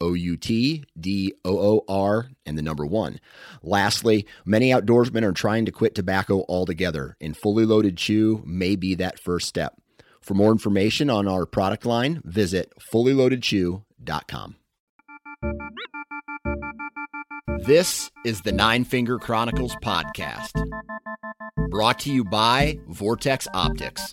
O U T D O O R and the number one. Lastly, many outdoorsmen are trying to quit tobacco altogether, and fully loaded chew may be that first step. For more information on our product line, visit fullyloadedchew.com. This is the Nine Finger Chronicles podcast, brought to you by Vortex Optics.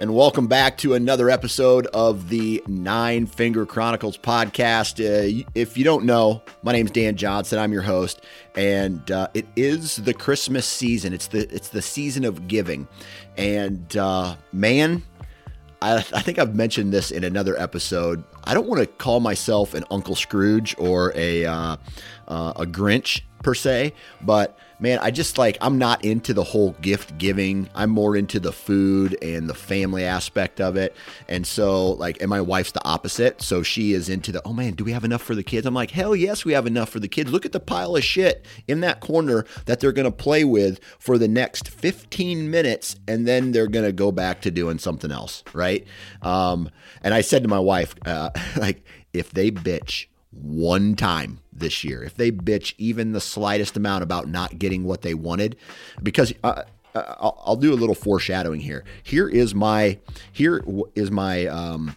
and welcome back to another episode of the Nine Finger Chronicles podcast. Uh, if you don't know, my name is Dan Johnson. I'm your host, and uh, it is the Christmas season. It's the it's the season of giving, and uh, man, I, I think I've mentioned this in another episode. I don't want to call myself an Uncle Scrooge or a uh, uh, a Grinch per se, but man, I just like I'm not into the whole gift giving. I'm more into the food and the family aspect of it. And so like and my wife's the opposite. So she is into the, "Oh man, do we have enough for the kids?" I'm like, "Hell yes, we have enough for the kids. Look at the pile of shit in that corner that they're going to play with for the next 15 minutes and then they're going to go back to doing something else, right?" Um and I said to my wife uh, like if they bitch one time this year. If they bitch even the slightest amount about not getting what they wanted, because uh, I'll, I'll, do a little foreshadowing here. Here is my here is my um,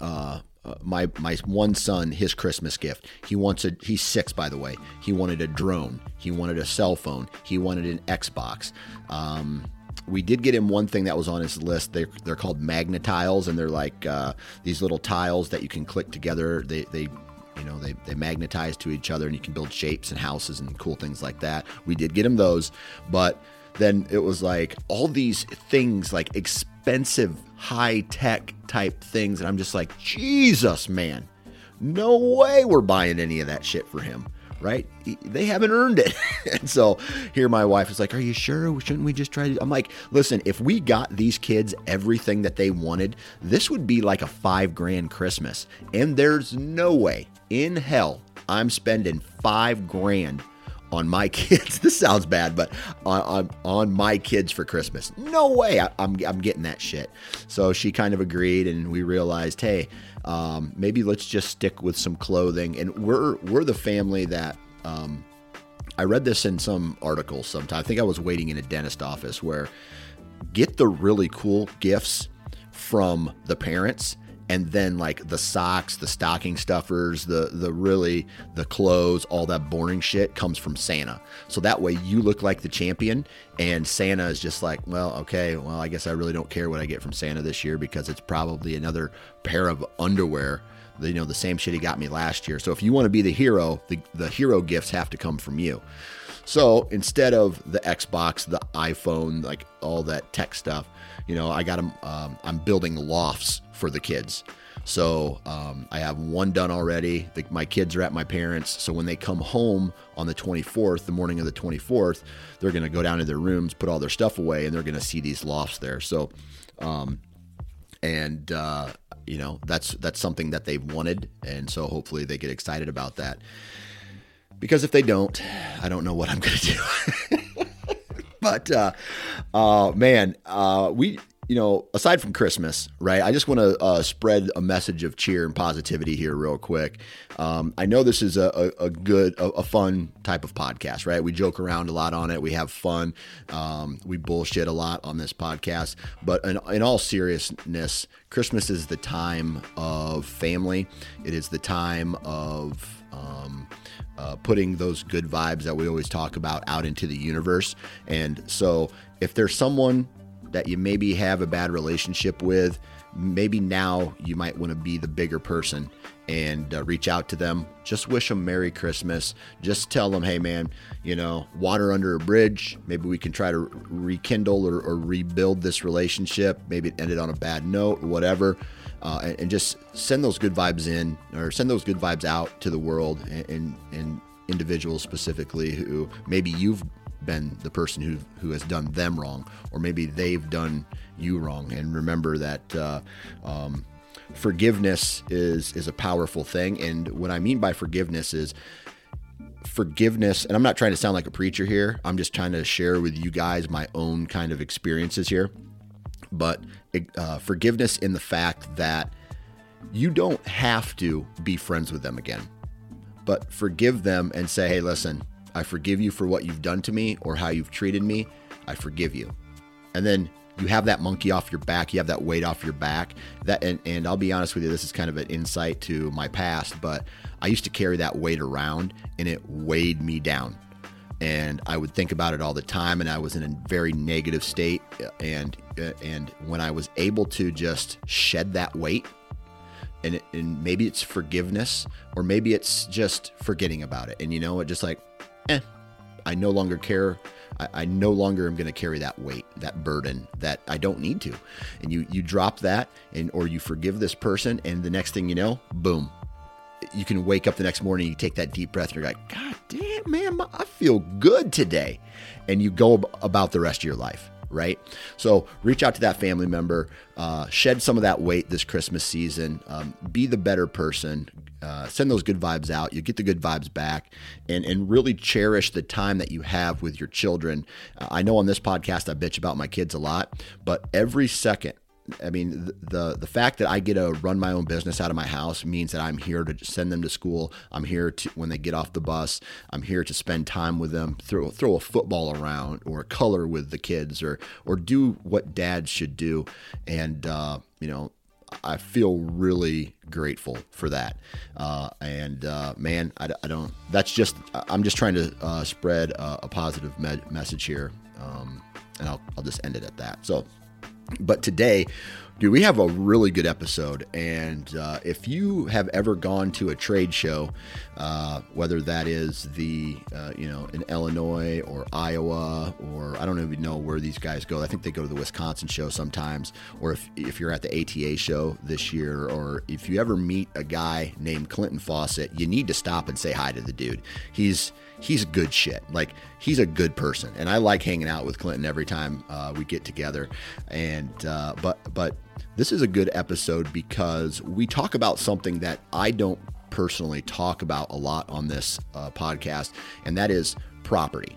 uh, uh, my my one son his Christmas gift. He wants a he's six by the way. He wanted a drone. He wanted a cell phone. He wanted an Xbox. Um, we did get him one thing that was on his list. They're, they're called Magna-Tiles, and they're like uh, these little tiles that you can click together. They, they you know, they, they magnetize to each other and you can build shapes and houses and cool things like that. We did get him those, but then it was like all these things, like expensive, high tech type things. And I'm just like, Jesus, man, no way we're buying any of that shit for him right? They haven't earned it. and so here my wife is like, Are you sure? Shouldn't we just try to? I'm like, Listen, if we got these kids everything that they wanted, this would be like a five grand Christmas. And there's no way in hell I'm spending five grand on my kids. This sounds bad, but on, on, on my kids for Christmas. No way I, am I'm, I'm getting that shit. So she kind of agreed, and we realized, hey, um, maybe let's just stick with some clothing. And we're we're the family that. Um, I read this in some articles sometime. I think I was waiting in a dentist office where get the really cool gifts from the parents and then like the socks, the stocking stuffers, the the really the clothes, all that boring shit comes from Santa. So that way you look like the champion and Santa is just like, well, okay, well, I guess I really don't care what I get from Santa this year because it's probably another pair of underwear you know the same shit he got me last year. So if you want to be the hero, the, the hero gifts have to come from you. So instead of the Xbox, the iPhone, like all that tech stuff, you know, I got them. Um, I'm building lofts for the kids. So um, I have one done already. The, my kids are at my parents. So when they come home on the 24th, the morning of the 24th, they're going to go down to their rooms, put all their stuff away, and they're going to see these lofts there. So, um, and uh, you know that's that's something that they've wanted, and so hopefully they get excited about that. Because if they don't, I don't know what I'm going to do. but uh, uh, man, uh, we you know, aside from Christmas, right? I just want to uh, spread a message of cheer and positivity here, real quick. Um, I know this is a, a, a good, a, a, fun type of podcast, right? We joke around a lot on it. We have fun. Um, we bullshit a lot on this podcast. But in, in all seriousness, Christmas is the time of family. It is the time of um, uh, putting those good vibes that we always talk about out into the universe. And so, if there's someone that you maybe have a bad relationship with, maybe now you might want to be the bigger person and uh, reach out to them. Just wish them Merry Christmas. Just tell them, hey, man, you know, water under a bridge. Maybe we can try to rekindle or, or rebuild this relationship. Maybe it ended on a bad note or whatever. Uh, and, and, just send those good vibes in or send those good vibes out to the world and, and, and individuals specifically who maybe you've been the person who who has done them wrong, or maybe they've done you wrong. And remember that uh, um, forgiveness is is a powerful thing. And what I mean by forgiveness is forgiveness. And I'm not trying to sound like a preacher here. I'm just trying to share with you guys my own kind of experiences here. But uh, forgiveness in the fact that you don't have to be friends with them again, but forgive them and say, hey, listen, I forgive you for what you've done to me or how you've treated me. I forgive you. And then you have that monkey off your back, you have that weight off your back. That and, and I'll be honest with you, this is kind of an insight to my past, but I used to carry that weight around and it weighed me down. And I would think about it all the time and I was in a very negative state and and when I was able to just shed that weight and, and maybe it's forgiveness or maybe it's just forgetting about it and you know it just like eh, I no longer care. I, I no longer am going to carry that weight, that burden that I don't need to. And you you drop that, and or you forgive this person, and the next thing you know, boom, you can wake up the next morning, you take that deep breath, and you're like, God damn, man, I feel good today, and you go about the rest of your life right? So reach out to that family member, uh, shed some of that weight this Christmas season, um, be the better person, uh, send those good vibes out. You get the good vibes back, and and really cherish the time that you have with your children. Uh, I know on this podcast I bitch about my kids a lot, but every second I mean, the the fact that I get to run my own business out of my house means that I'm here to send them to school. I'm here to when they get off the bus. I'm here to spend time with them, throw throw a football around, or color with the kids, or or do what dads should do. And uh, you know, I feel really grateful for that. Uh, and uh, man, I, I, don't. That's just. I'm just trying to uh, spread a, a positive med- message here, um, and I'll I'll just end it at that. So. But today, dude, we have a really good episode. And uh, if you have ever gone to a trade show, uh, whether that is the, uh, you know, in Illinois or Iowa, or I don't even know where these guys go. I think they go to the Wisconsin show sometimes. Or if, if you're at the ATA show this year, or if you ever meet a guy named Clinton Fawcett, you need to stop and say hi to the dude. He's, he's good shit. Like he's a good person, and I like hanging out with Clinton every time uh, we get together. And uh, but but this is a good episode because we talk about something that I don't personally talk about a lot on this uh, podcast, and that is property.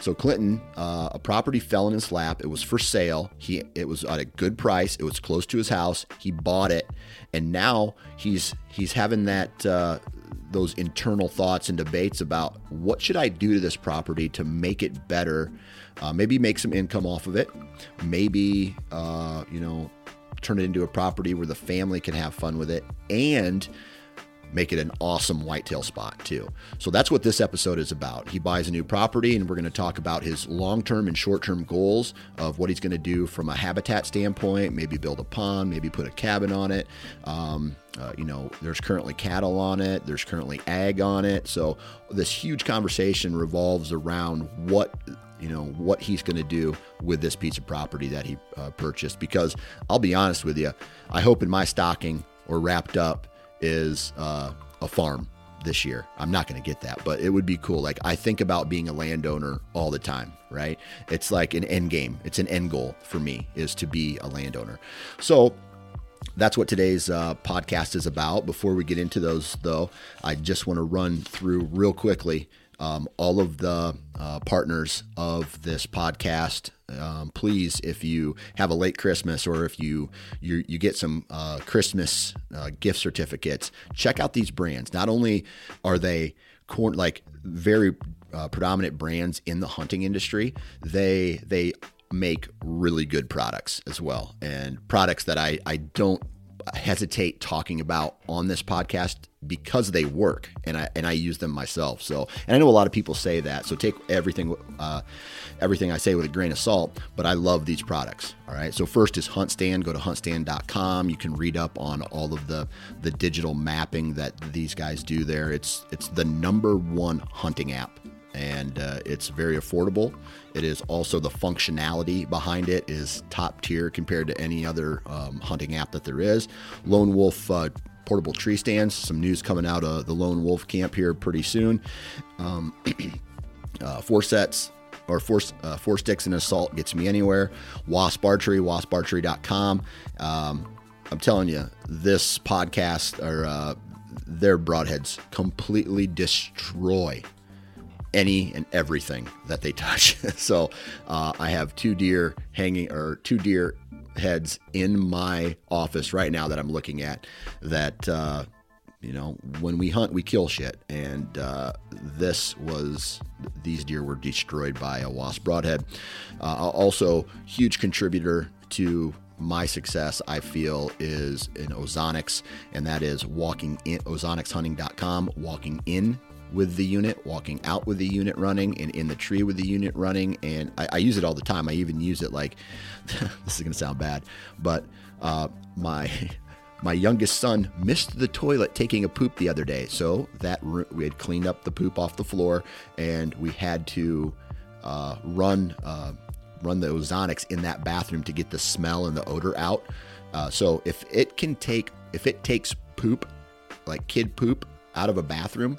So Clinton, uh, a property fell in his lap. It was for sale. He it was at a good price. It was close to his house. He bought it, and now he's he's having that uh, those internal thoughts and debates about what should I do to this property to make it better. Uh, maybe make some income off of it. Maybe uh, you know turn it into a property where the family can have fun with it and make it an awesome whitetail spot too. So that's what this episode is about. He buys a new property, and we're going to talk about his long term and short term goals of what he's going to do from a habitat standpoint, maybe build a pond, maybe put a cabin on it. Um, uh, you know, there's currently cattle on it, there's currently ag on it. So this huge conversation revolves around what you know what he's going to do with this piece of property that he uh, purchased. Because I'll be honest with you, I hope in my stocking or wrapped up is uh, a farm this year. I'm not going to get that, but it would be cool. Like I think about being a landowner all the time, right? It's like an end game. It's an end goal for me is to be a landowner. So that's what today's uh, podcast is about. Before we get into those, though, I just want to run through real quickly um, all of the uh, partners of this podcast. Um, please, if you have a late Christmas or if you you, you get some uh, Christmas uh, gift certificates, check out these brands. Not only are they corn like very uh, predominant brands in the hunting industry, they they make really good products as well, and products that I I don't hesitate talking about on this podcast because they work and I and I use them myself. So and I know a lot of people say that. So take everything uh, everything I say with a grain of salt. But I love these products. All right. So first is HuntStand. Go to huntstand.com. You can read up on all of the the digital mapping that these guys do there. It's it's the number one hunting app and uh, it's very affordable. It is also the functionality behind it is top tier compared to any other um, hunting app that there is. Lone Wolf uh, portable tree stands. Some news coming out of the Lone Wolf camp here pretty soon. Um, uh, four sets or four, uh, four sticks and assault gets me anywhere. Wasp Archery, wasparchery.com. Um, I'm telling you, this podcast or uh, their broadheads completely destroy any and everything that they touch. so uh, I have two deer hanging or two deer heads in my office right now that I'm looking at that uh, you know when we hunt we kill shit. And uh, this was these deer were destroyed by a wasp broadhead. Uh, also huge contributor to my success I feel is in Ozonics and that is walking in ozonicshunting.com walking in with the unit, walking out with the unit running, and in the tree with the unit running. And I, I use it all the time. I even use it like this is to sound bad, but uh, my my youngest son missed the toilet taking a poop the other day. So that we had cleaned up the poop off the floor, and we had to uh, run uh, run the ozonics in that bathroom to get the smell and the odor out. Uh, so if it can take if it takes poop like kid poop out of a bathroom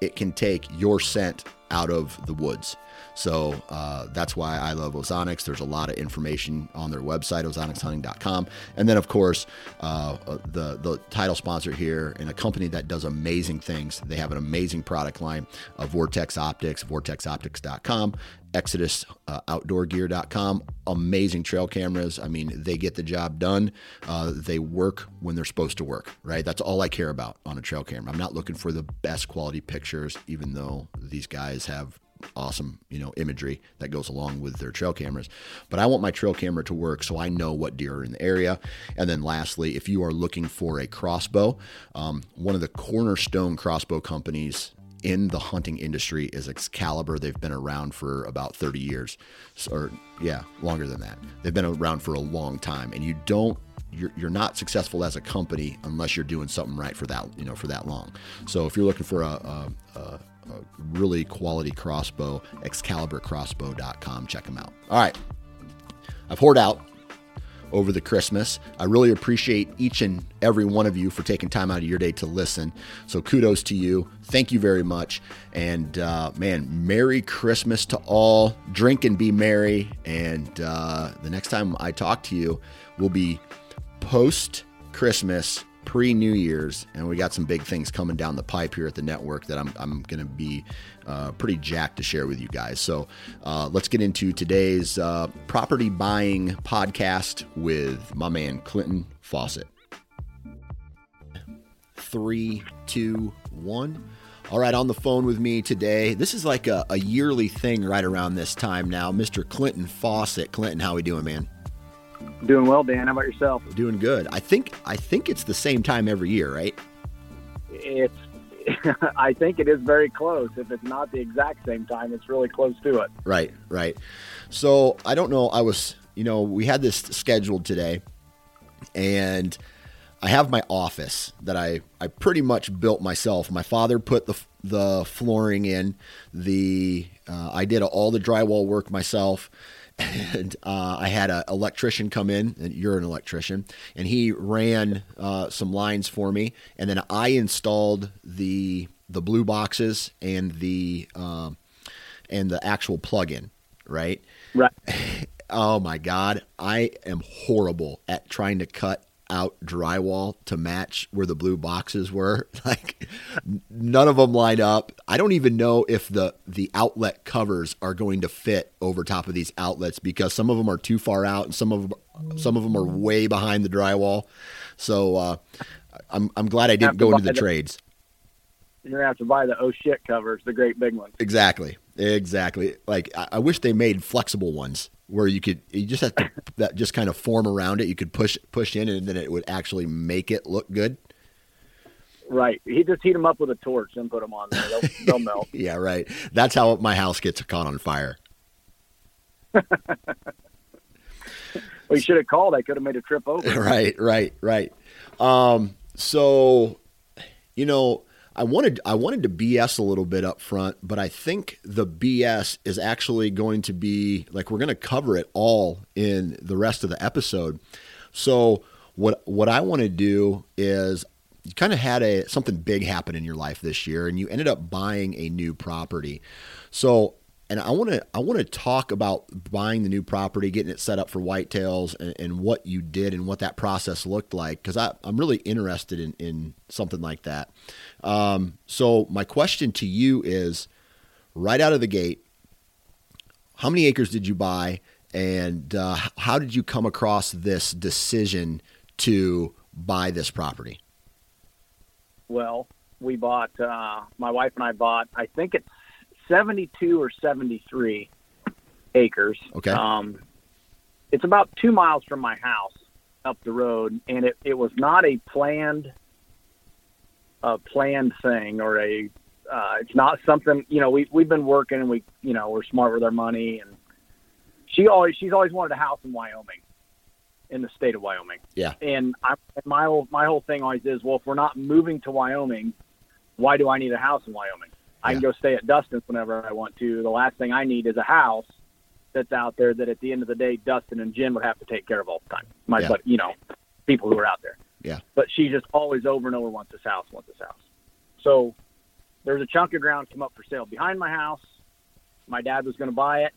it can take your scent out of the woods. So uh, that's why I love Ozonics. There's a lot of information on their website, ozonicshunting.com. And then, of course, uh, uh, the, the title sponsor here and a company that does amazing things. They have an amazing product line of Vortex Optics, vortexoptics.com, ExodusOutdoorGear.com. Amazing trail cameras. I mean, they get the job done. Uh, they work when they're supposed to work, right? That's all I care about on a trail camera. I'm not looking for the best quality pictures, even though these guys have awesome, you know, imagery that goes along with their trail cameras. But I want my trail camera to work so I know what deer are in the area. And then lastly, if you are looking for a crossbow, um, one of the cornerstone crossbow companies in the hunting industry is Excalibur. They've been around for about 30 years, or yeah, longer than that. They've been around for a long time, and you don't you're, you're not successful as a company unless you're doing something right for that you know for that long. So if you're looking for a, a, a really quality crossbow, excaliburcrossbow.com. Check them out. All right. I've poured out over the Christmas. I really appreciate each and every one of you for taking time out of your day to listen. So kudos to you. Thank you very much. And uh, man, Merry Christmas to all. Drink and be merry. And uh, the next time I talk to you will be post Christmas pre New Year's, and we got some big things coming down the pipe here at the network that I'm, I'm going to be uh, pretty jacked to share with you guys. So uh, let's get into today's uh, property buying podcast with my man Clinton Fawcett. Three, two, one. All right, on the phone with me today. This is like a, a yearly thing right around this time now. Mr. Clinton Fawcett. Clinton, how we doing, man? Doing well, Dan. How about yourself? Doing good. I think I think it's the same time every year, right? It's. I think it is very close. If it's not the exact same time, it's really close to it. Right, right. So I don't know. I was, you know, we had this scheduled today, and I have my office that I, I pretty much built myself. My father put the the flooring in. The uh, I did all the drywall work myself, and uh, I had an electrician come in. And you're an electrician, and he ran uh, some lines for me, and then I installed the the blue boxes and the um, and the actual plug-in. Right. Right. oh my god, I am horrible at trying to cut out drywall to match where the blue boxes were. Like none of them line up. I don't even know if the the outlet covers are going to fit over top of these outlets because some of them are too far out and some of them, some of them are way behind the drywall. So uh, I'm I'm glad I didn't go into the, the trades. You're gonna have to buy the oh shit covers, the great big ones. Exactly, exactly. Like I, I wish they made flexible ones where you could you just have to that just kind of form around it. You could push push in, and then it would actually make it look good. Right. He just heat them up with a torch and put them on there. They'll, they'll melt. yeah, right. That's how my house gets caught on fire. well, you should have called. I could have made a trip over. Right, right, right. Um, so, you know, I wanted I wanted to BS a little bit up front, but I think the BS is actually going to be like we're going to cover it all in the rest of the episode. So what what I want to do is you kind of had a something big happen in your life this year and you ended up buying a new property. So and I want to I want to talk about buying the new property, getting it set up for whitetails, and, and what you did and what that process looked like because I'm really interested in in something like that. Um, so my question to you is, right out of the gate, how many acres did you buy, and uh, how did you come across this decision to buy this property? Well, we bought. Uh, my wife and I bought. I think it's 72 or 73 acres. Okay. Um, it's about two miles from my house up the road, and it, it was not a planned a planned thing or a uh, it's not something you know we we've been working and we you know we're smart with our money and she always she's always wanted a house in Wyoming in the state of Wyoming. Yeah. And I, my whole my whole thing always is well if we're not moving to Wyoming, why do I need a house in Wyoming? I can go stay at Dustin's whenever I want to. The last thing I need is a house that's out there that at the end of the day, Dustin and Jen would have to take care of all the time. My, yeah. but you know, people who are out there. Yeah. But she just always over and over wants this house, wants this house. So there's a chunk of ground come up for sale behind my house. My dad was going to buy it.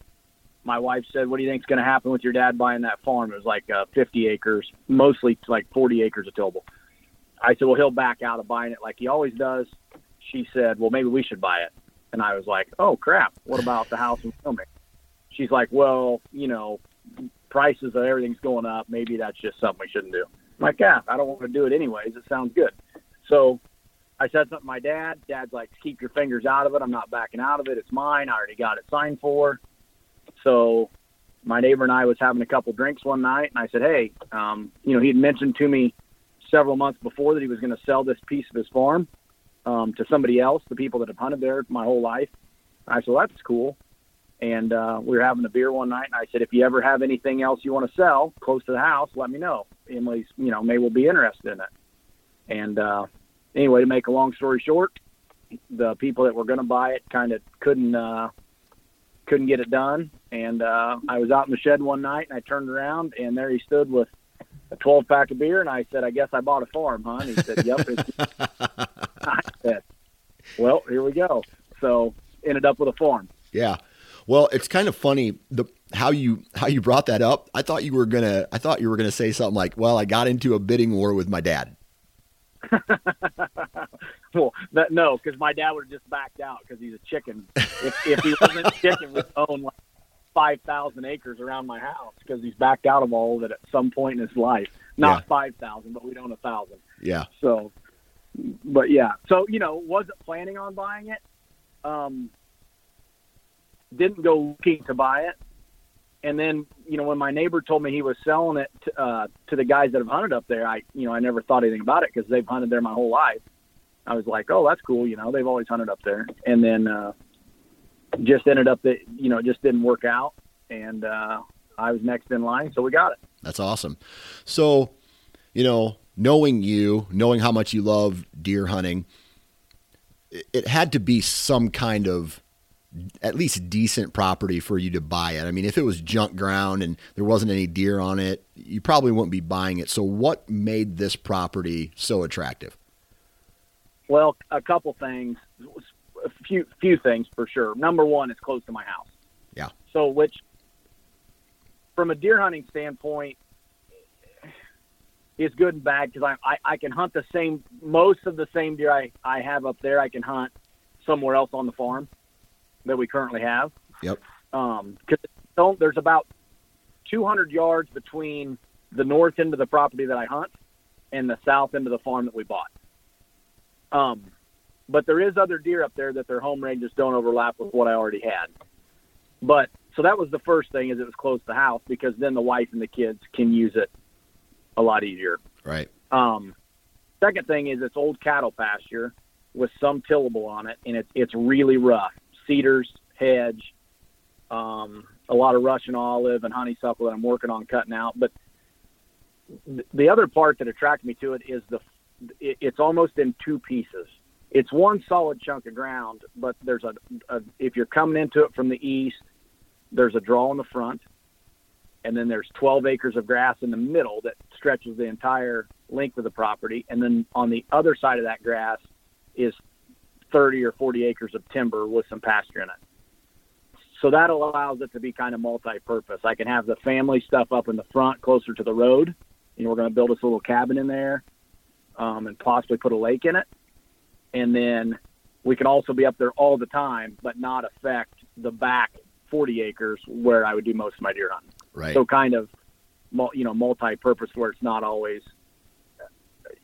My wife said, "What do you think's going to happen with your dad buying that farm?" It was like uh, 50 acres, mostly like 40 acres of tillable. I said, "Well, he'll back out of buying it like he always does." She said, "Well, maybe we should buy it." And I was like, "Oh crap! What about the house in Wyoming?" She's like, "Well, you know, prices of everything's going up. Maybe that's just something we shouldn't do." I'm like, "Yeah, I don't want to do it anyways. It sounds good." So I said something to my dad. Dad's like, "Keep your fingers out of it. I'm not backing out of it. It's mine. I already got it signed for." So my neighbor and I was having a couple drinks one night, and I said, "Hey, um, you know, he had mentioned to me several months before that he was going to sell this piece of his farm." Um, to somebody else, the people that have hunted there my whole life. I said, well, that's cool. And uh, we were having a beer one night, and I said, if you ever have anything else you want to sell close to the house, let me know. Emily's, you know, may will be interested in it. And uh, anyway, to make a long story short, the people that were going to buy it kind of couldn't uh, couldn't get it done. And uh, I was out in the shed one night, and I turned around, and there he stood with a 12 pack of beer, and I said, "I guess I bought a farm, huh?" And he said, "Yep." I said, "Well, here we go." So ended up with a farm. Yeah. Well, it's kind of funny the how you how you brought that up. I thought you were gonna I thought you were gonna say something like, "Well, I got into a bidding war with my dad." well, that, no, because my dad would have just backed out because he's a chicken. If, if he wasn't a chicken, we'd own like five thousand acres around my house because he's backed out of all of it at some point in his life. Not yeah. five thousand, but we own a thousand. Yeah. So, but yeah, so you know, wasn't planning on buying it. Um, didn't go looking to buy it, and then you know when my neighbor told me he was selling it to, uh, to the guys that have hunted up there, I you know I never thought anything about it because they've hunted there my whole life. I was like, oh, that's cool. You know, they've always hunted up there, and then. uh just ended up that you know it just didn't work out, and uh, I was next in line, so we got it. That's awesome. So, you know, knowing you, knowing how much you love deer hunting, it, had to be some kind of at least decent property for you to buy it. I mean, if it was junk ground and there wasn't any deer on it, you probably wouldn't be buying it. So, what made this property so attractive? Well, a couple things, a few few things for sure. Number one, it's close to my house. Yeah. So, which, from a deer hunting standpoint, is good and bad because I, I I can hunt the same most of the same deer I I have up there. I can hunt somewhere else on the farm that we currently have. Yep. Um, cause don't, there's about 200 yards between the north end of the property that I hunt and the south end of the farm that we bought. Um, but there is other deer up there that their home ranges don't overlap with what I already had. But so that was the first thing is it was close to the house because then the wife and the kids can use it a lot easier. Right. Um, second thing is it's old cattle pasture with some tillable on it, and it's it's really rough. Cedars, hedge, um, a lot of Russian olive and honeysuckle that I'm working on cutting out. But th- the other part that attracted me to it is the it, it's almost in two pieces. It's one solid chunk of ground, but there's a, a if you're coming into it from the east, there's a draw in the front, and then there's 12 acres of grass in the middle that stretches the entire length of the property, and then on the other side of that grass is 30 or 40 acres of timber with some pasture in it. So that allows it to be kind of multi-purpose. I can have the family stuff up in the front, closer to the road, and we're going to build a little cabin in there, um, and possibly put a lake in it. And then we can also be up there all the time, but not affect the back 40 acres where I would do most of my deer hunting. Right. So kind of, you know, multi-purpose where it's not always,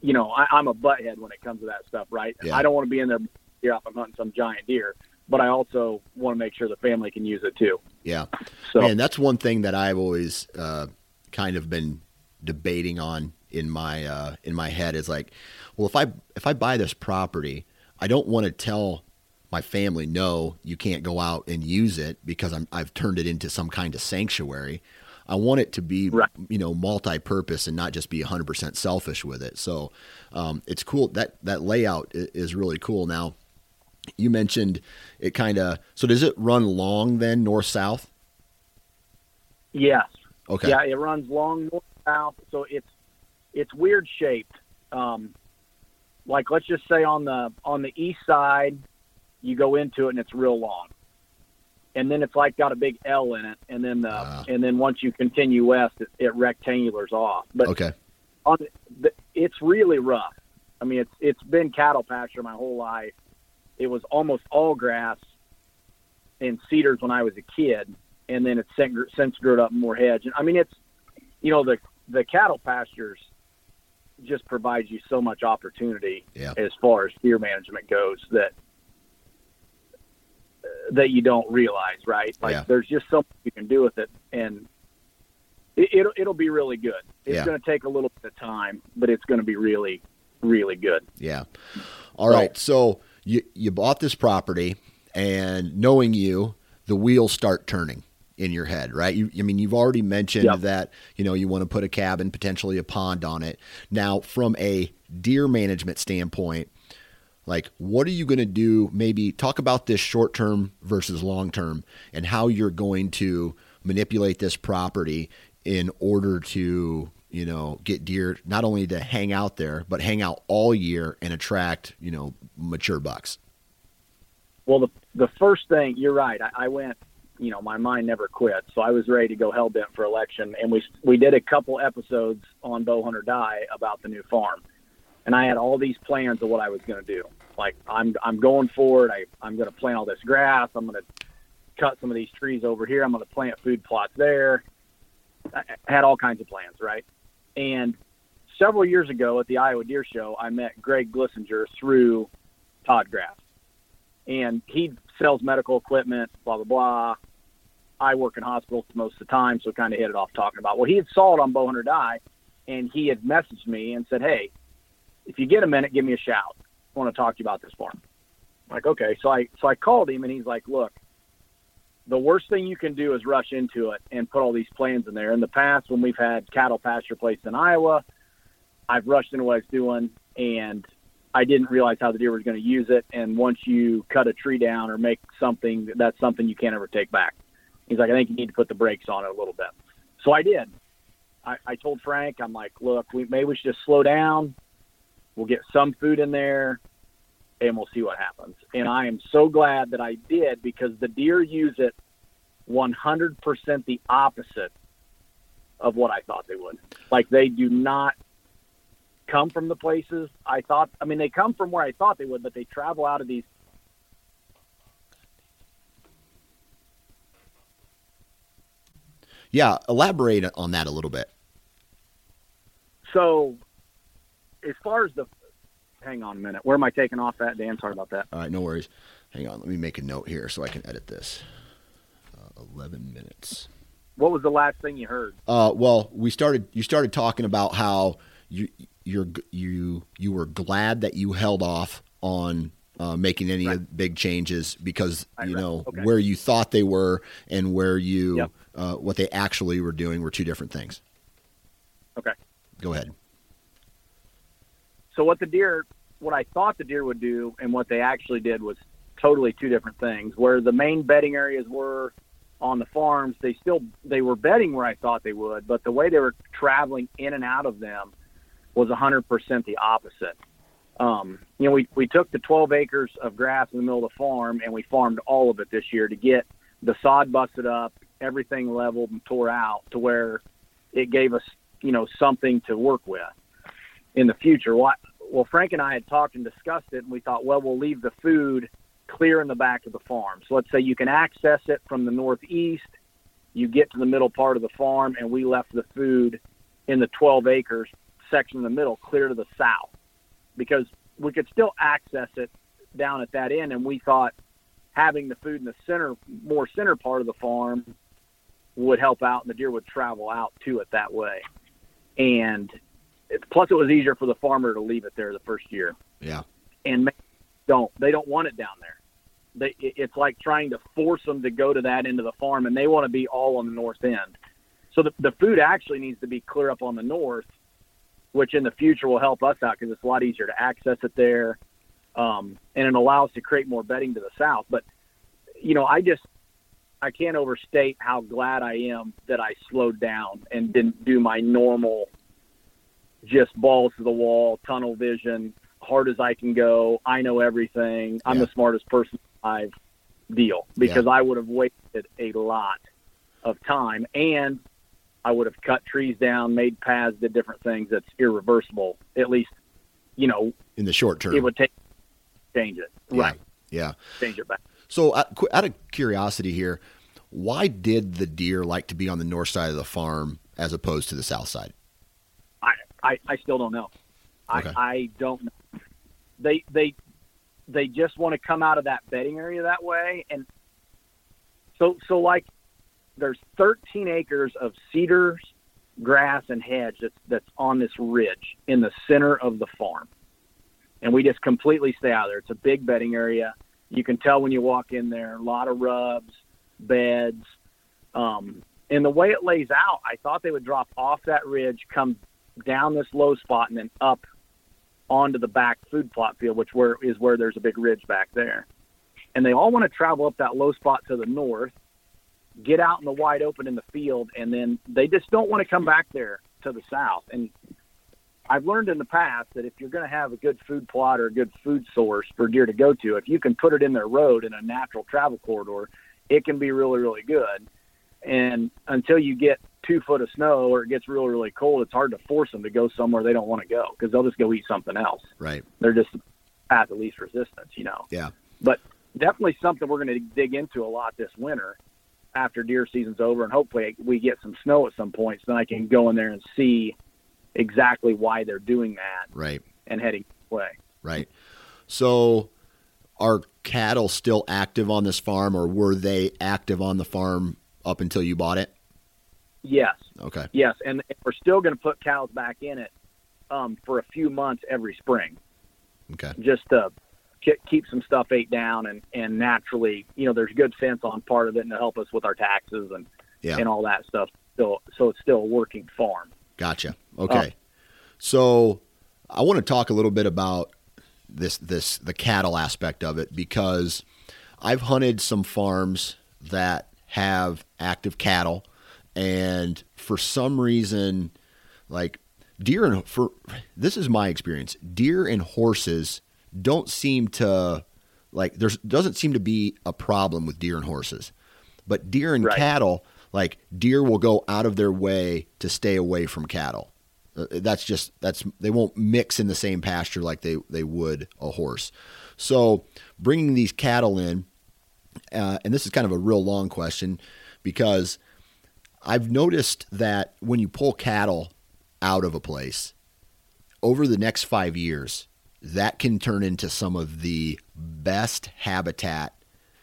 you know, I, I'm a butthead when it comes to that stuff, right? Yeah. I don't want to be in there if I'm hunting some giant deer, but I also want to make sure the family can use it too. Yeah. So Man, that's one thing that I've always uh, kind of been debating on in my uh, in my head is like, well, if I if I buy this property, I don't want to tell my family no, you can't go out and use it because I'm I've turned it into some kind of sanctuary. I want it to be Right. you know multi-purpose and not just be 100% selfish with it. So um, it's cool that that layout is really cool. Now you mentioned it kind of so does it run long then north south? yes, Okay. yeah, it runs long north south, so it's it's weird shaped. Um, like let's just say on the on the east side, you go into it and it's real long, and then it's like got a big L in it, and then the Ah. and then once you continue west, it, it rectangulars off. But Okay. on the, it's really rough. I mean, it's it's been cattle pasture my whole life. It was almost all grass and cedars when I was a kid, and then it's since, since grew up more hedge. And I mean, it's you know the the cattle pastures just provides you so much opportunity Yeah. as far as deer management goes that that you don't realize, right? Like Yeah. there's just something you can do with it, and it, it'll it'll be really good. It's Yeah. going to take a little bit of time, but it's going to be really really good. Yeah. All right. So you you bought this property, and knowing you, the wheels start turning in your head, right? You, I mean, you've already mentioned Yep. that you know you want to put a cabin, potentially a pond on it. Now, from a deer management standpoint, like what are you going to do? Maybe talk about this short term versus long term, and how you're going to manipulate this property in order to you know get deer not only to hang out there but hang out all year and attract you know mature bucks Well, the the first thing you're right. I, I went, you know, my mind never quit, so I was ready to go hell bent for election, and we we did a couple episodes on Bowhunt or Die about the new farm, and I had all these plans of what I was going to do. Like I'm I'm going forward. I I'm going to plant all this grass. I'm going to cut some of these trees over here. I'm going to plant food plots there. I had all kinds of plans, right? And several years ago at the Iowa Deer Show, I met Greg Glissinger through Todd Graff and he sells medical equipment, blah blah blah. I work in hospitals most of the time, so kind of hit it off talking about. Well, he had saw it on Bowhunt or Die, and he had messaged me and said, "Hey, if you get a minute, give me a shout. I want to talk to you about this farm." I'm like, okay, so I so I called him, and he's like, "Look, the worst thing you can do is rush into it and put all these plans in there. In the past, when we've had cattle pasture placed in Iowa, I've rushed into what I was doing, and I didn't realize how the deer was going to use it. And once you cut a tree down or make something, that's something you can't ever take back. He's like, I think you need to put the brakes on it a little bit. So I did. I, I told Frank, I'm like, look, we maybe we should just slow down. We'll get some food in there, and we'll see what happens. And I am so glad that I did because the deer use it 100% the opposite of what I thought they would. Like they do not come from the places I thought. I mean, they come from where I thought they would, but they travel out of these. Yeah, elaborate on that a little bit. So, as far as the, hang on a minute, where am I taking off at, Dan? Sorry about that. All right, no worries. Hang on, let me make a note here so I can edit this. Uh, Eleven minutes. What was the last thing you heard? Uh, well, we started. You started talking about how you you're you you were glad that you held off on uh, making any Right. big changes because Right, you right. know Okay. where you thought they were and where you Yep. uh, what they actually were doing were two different things. Okay. Go ahead. So what the deer, what I thought the deer would do, and what they actually did was totally two different things. Where the main bedding areas were on the farms, they still they were bedding where I thought they would, but the way they were traveling in and out of them was 100% the opposite. Um, you know, we we took the 12 acres of grass in the middle of the farm and we farmed all of it this year to get the sod busted up, everything leveled and tore out to where it gave us, you know, something to work with in the future. Well, well, Frank and I had talked and discussed it, and we thought, well, we'll leave the food clear in the back of the farm. So let's say you can access it from the northeast. You get to the middle part of the farm, and we left the food in the 12 acres section in the middle, clear to the south, because we could still access it down at that end. And we thought having the food in the center, more center part of the farm, would help out, and the deer would travel out to it that way. And plus, it was easier for the farmer to leave it there the first year Yeah. and don't they don't want it down there. They, it's like trying to force them to go to that end of the farm, and they want to be all on the north end. So the, the food actually needs to be clear up on the north, which in the future will help us out because it's a lot easier to access it there, um, and it allows to create more bedding to the south. But you know, I just I can't overstate how glad I am that I slowed down and didn't do my normal just balls to the wall, tunnel vision, hard as I can go. I know everything. I'm Yeah. the smartest person I've deal because I would have wasted a lot of time and I would have cut trees down, made paths, did different things that's irreversible. At least, you know, In the short term. it would take change it. Yeah. Right. Yeah. Change it back. So, uh, out of curiosity here, why did the deer like to be on the north side of the farm as opposed to the south side? I, I, still don't know. Okay. I, I don't know. They they they just want to come out of that bedding area that way and so so like there's 13 acres of cedars, grass and hedge that's that's on this ridge in the center of the farm. And we just completely stay out of there. It's a big bedding area. You can tell when you walk in there, a lot of rubs, beds. Um, and the way it lays out, I thought they would drop off that ridge, come down this low spot and then up onto the back food plot field, which where is where there's a big ridge back there. And they all want to travel up that low spot to the north, get out in the wide open in the field, and then they just don't want to come back there to the south. And I've learned in the past that if you're going to have a good food plot or a good food source for deer to go to, if you can put it in their road in a natural travel corridor, it can be really, really good. And until you get two foot of snow or it gets really, really cold, it's hard to force them to go somewhere they don't want to go because they'll just go eat something else. Right. They're just at the least resistance, you know. Yeah. But definitely something we're going to dig into a lot this winter after deer season's over, and hopefully we get some snow at some point, so then I can go in there and see exactly why they're doing that Right. and heading away. Right. So, are cattle still active on this farm, or were they active on the farm up until you bought it? Yes, Okay. yes, and we're still going to put cows back in it um, for a few months every spring. Okay. just to ke- keep some stuff ate down and and naturally, you know, there's good fence on part of it and to help us with our taxes and Yeah. and all that stuff. So so it's still a working farm. Gotcha. Okay. So I want to talk a little bit about this this the cattle aspect of it because I've hunted some farms that have active cattle and for some reason like deer and for this is my experience. Deer and horses don't seem to like there's doesn't seem to be a problem with deer and horses. But deer and Right. cattle like deer will go out of their way to stay away from cattle. Uh, that's just that's they won't mix in the same pasture like they they would a horse. So bringing these cattle in uh, and this is kind of a real long question because I've noticed that when you pull cattle out of a place over the next five years, that can turn into some of the best habitat.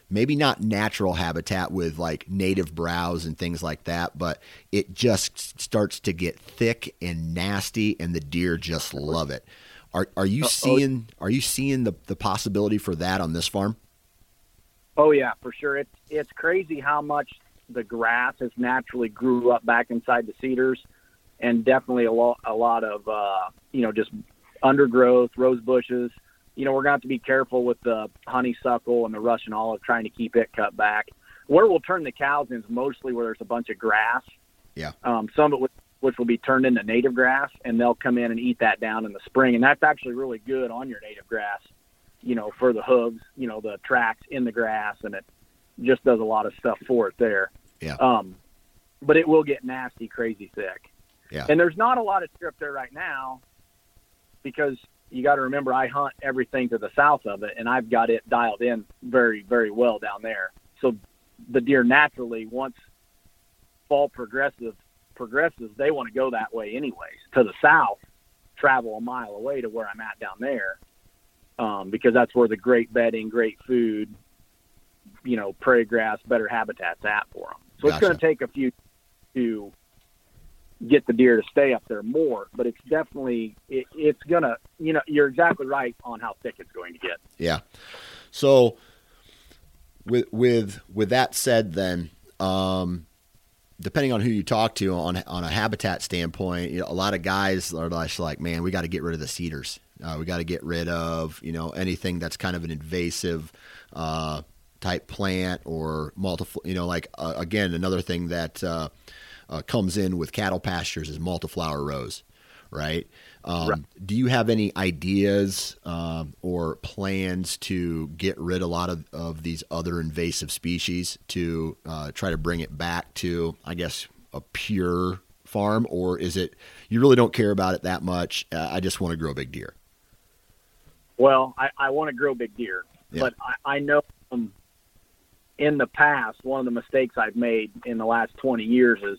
Maybe not natural habitat with like native browse and things like that, but it just starts to get thick and nasty, and the deer just love it. Are are you seeing are you seeing the, the possibility for that on this farm? Oh yeah, for sure. It's it's crazy how much the grass has naturally grew up back inside the cedars, and definitely a lot a lot of uh, you know just undergrowth, rose bushes. You know we're going to have to be careful with the honeysuckle and the Russian olive, trying to keep it cut back. Where we'll turn the cows in is mostly where there's a bunch of grass. Yeah. Um, some of it which will be turned into native grass, and they'll come in and eat that down in the spring, and that's actually really good on your native grass you know, for the hooves, you know, the tracks in the grass, and it just does a lot of stuff for it there. Yeah. Um, but it will get nasty, crazy thick. Yeah. And there's not a lot of strip there right now because you got to remember I hunt everything to the south of it, and I've got it dialed in very, very well down there. So the deer naturally, once fall progressive progresses, they want to go that way anyways. To the south, travel a mile away to where I'm at down there um, because that's where the great bedding, great food, you know, prairie grass, better habitats at for them. So it's going to take a few to get the deer to stay up there more, but it's definitely it, it's going to, you know, you're exactly right on how thick it's going to get. Yeah. So with with with that said, then um, depending on who you talk to on on a habitat standpoint, you know, a lot of guys are just like, man, we got to get rid of the cedars. Uh, we got to get rid of you know anything that's kind of an invasive uh, type plant or multiple. You know, like uh, again, another thing that uh, uh, comes in with cattle pastures is multiflora rose, right? Um, Right. Do you have any ideas um, or plans to get rid a lot of, of these other invasive species to uh, try to bring it back to, I guess, a pure farm, or is it you really don't care about it that much? Uh, I just want to grow big deer. Well, I, I want to grow big deer, Yeah. but I, I know um, in the past, one of the mistakes I've made in the last 20 years is